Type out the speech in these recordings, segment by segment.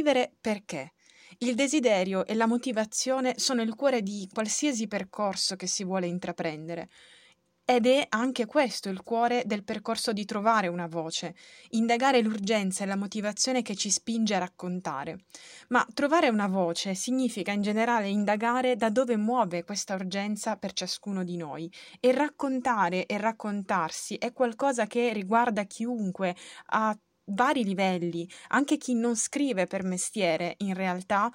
scrivere perché. Il desiderio e la motivazione sono il cuore di qualsiasi percorso che si vuole intraprendere. Ed è anche questo il cuore del percorso di trovare una voce, indagare l'urgenza e la motivazione che ci spinge a raccontare. Ma trovare una voce significa in generale indagare da dove muove questa urgenza per ciascuno di noi e raccontare e raccontarsi è qualcosa che riguarda chiunque a vari livelli, anche chi non scrive per mestiere in realtà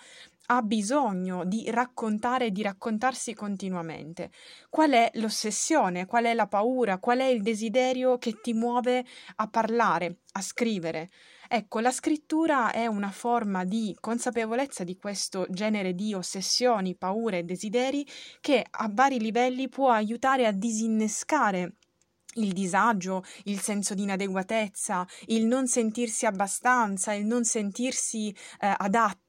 ha bisogno di raccontare e di raccontarsi continuamente. Qual è l'ossessione, qual è la paura, qual è il desiderio che ti muove a parlare, a scrivere? Ecco, la scrittura è una forma di consapevolezza di questo genere di ossessioni, paure e desideri che a vari livelli può aiutare a disinnescare il disagio, il senso di inadeguatezza, il non sentirsi abbastanza, il non sentirsi eh, adatti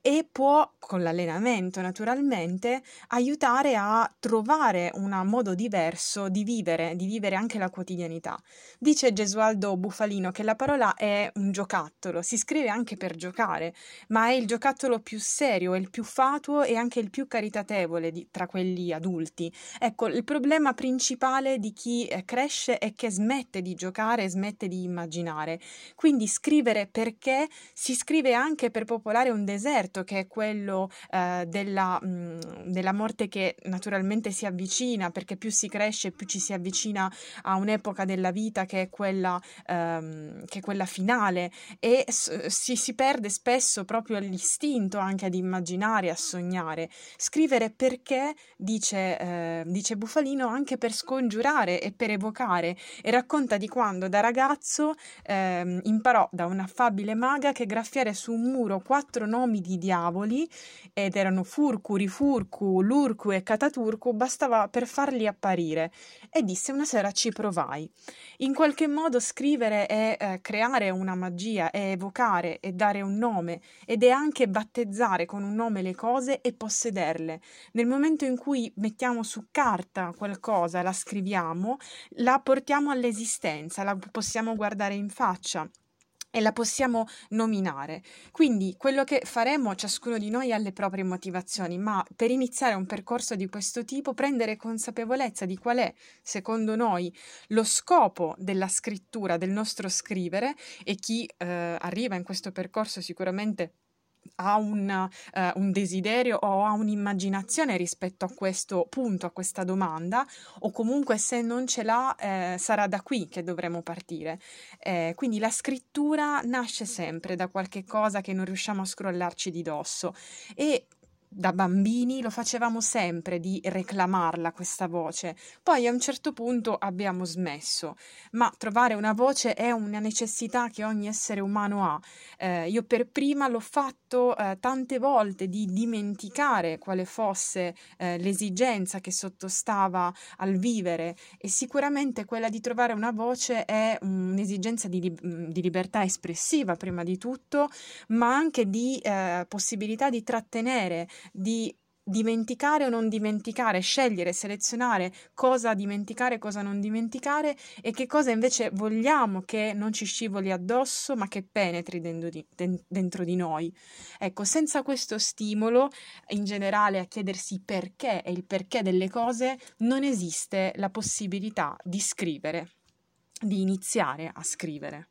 e può, con l'allenamento naturalmente, aiutare a trovare un modo diverso di vivere, di vivere anche la quotidianità. Dice Gesualdo Bufalino che la parola è un giocattolo, si scrive anche per giocare, ma è il giocattolo più serio, il più fatuo e anche il più caritatevole di, tra quelli adulti. Ecco, il problema principale di chi eh, cresce è che smette di giocare smette di immaginare. Quindi scrivere perché si scrive anche per popolare un deserto aspetto che è quello eh, della, mh, mm, della, morte che naturalmente si avvicina, perché più si cresce più ci si avvicina a un'epoca della vita che è quella, ehm, che è quella finale e si, si perde spesso proprio l'istinto anche ad immaginare, a sognare. Scrivere perché, dice, eh, dice Bufalino, anche per scongiurare e per evocare e racconta di quando da ragazzo eh, imparò da un'affabile maga che graffiare su un muro quattro nomi di diavoli, ed erano Furcu, Rifurcu, Lurcu e Cataturcu, bastava per farli apparire. E disse una sera ci provai. In qualche modo scrivere è eh, creare una magia, è evocare, è dare un nome, ed è anche battezzare con un nome le cose e possederle. Nel momento in cui mettiamo su carta qualcosa, la scriviamo, la portiamo all'esistenza, la possiamo guardare in faccia e la possiamo nominare. Quindi quello che faremo ciascuno di noi ha le proprie motivazioni, ma per iniziare un percorso di questo tipo prendere consapevolezza di qual è, secondo noi, lo scopo della scrittura, del nostro scrivere e chi eh, arriva in questo percorso sicuramente ha un, uh, un, desiderio o ha un'immaginazione rispetto a questo punto, a questa domanda, o comunque se non ce l'ha eh, sarà da qui che dovremo partire. Eh, quindi la scrittura nasce sempre da qualche cosa che non riusciamo a scrollarci di dosso e da bambini lo facevamo sempre di reclamarla questa voce, poi a un certo punto abbiamo smesso, ma trovare una voce è una necessità che ogni essere umano ha. Eh, io per prima l'ho fatto eh, tante volte di dimenticare quale fosse eh, l'esigenza che sottostava al vivere. E sicuramente quella di trovare una voce è un'esigenza di, di libertà espressiva prima di tutto, ma anche di eh, possibilità di trattenere di dimenticare o non dimenticare, scegliere, selezionare cosa dimenticare, cosa non dimenticare e che cosa invece vogliamo che non ci scivoli addosso ma che penetri dentro di, dentro di noi. Ecco, senza questo stimolo in generale a chiedersi perché e il perché delle cose non esiste la possibilità di scrivere, di iniziare a scrivere.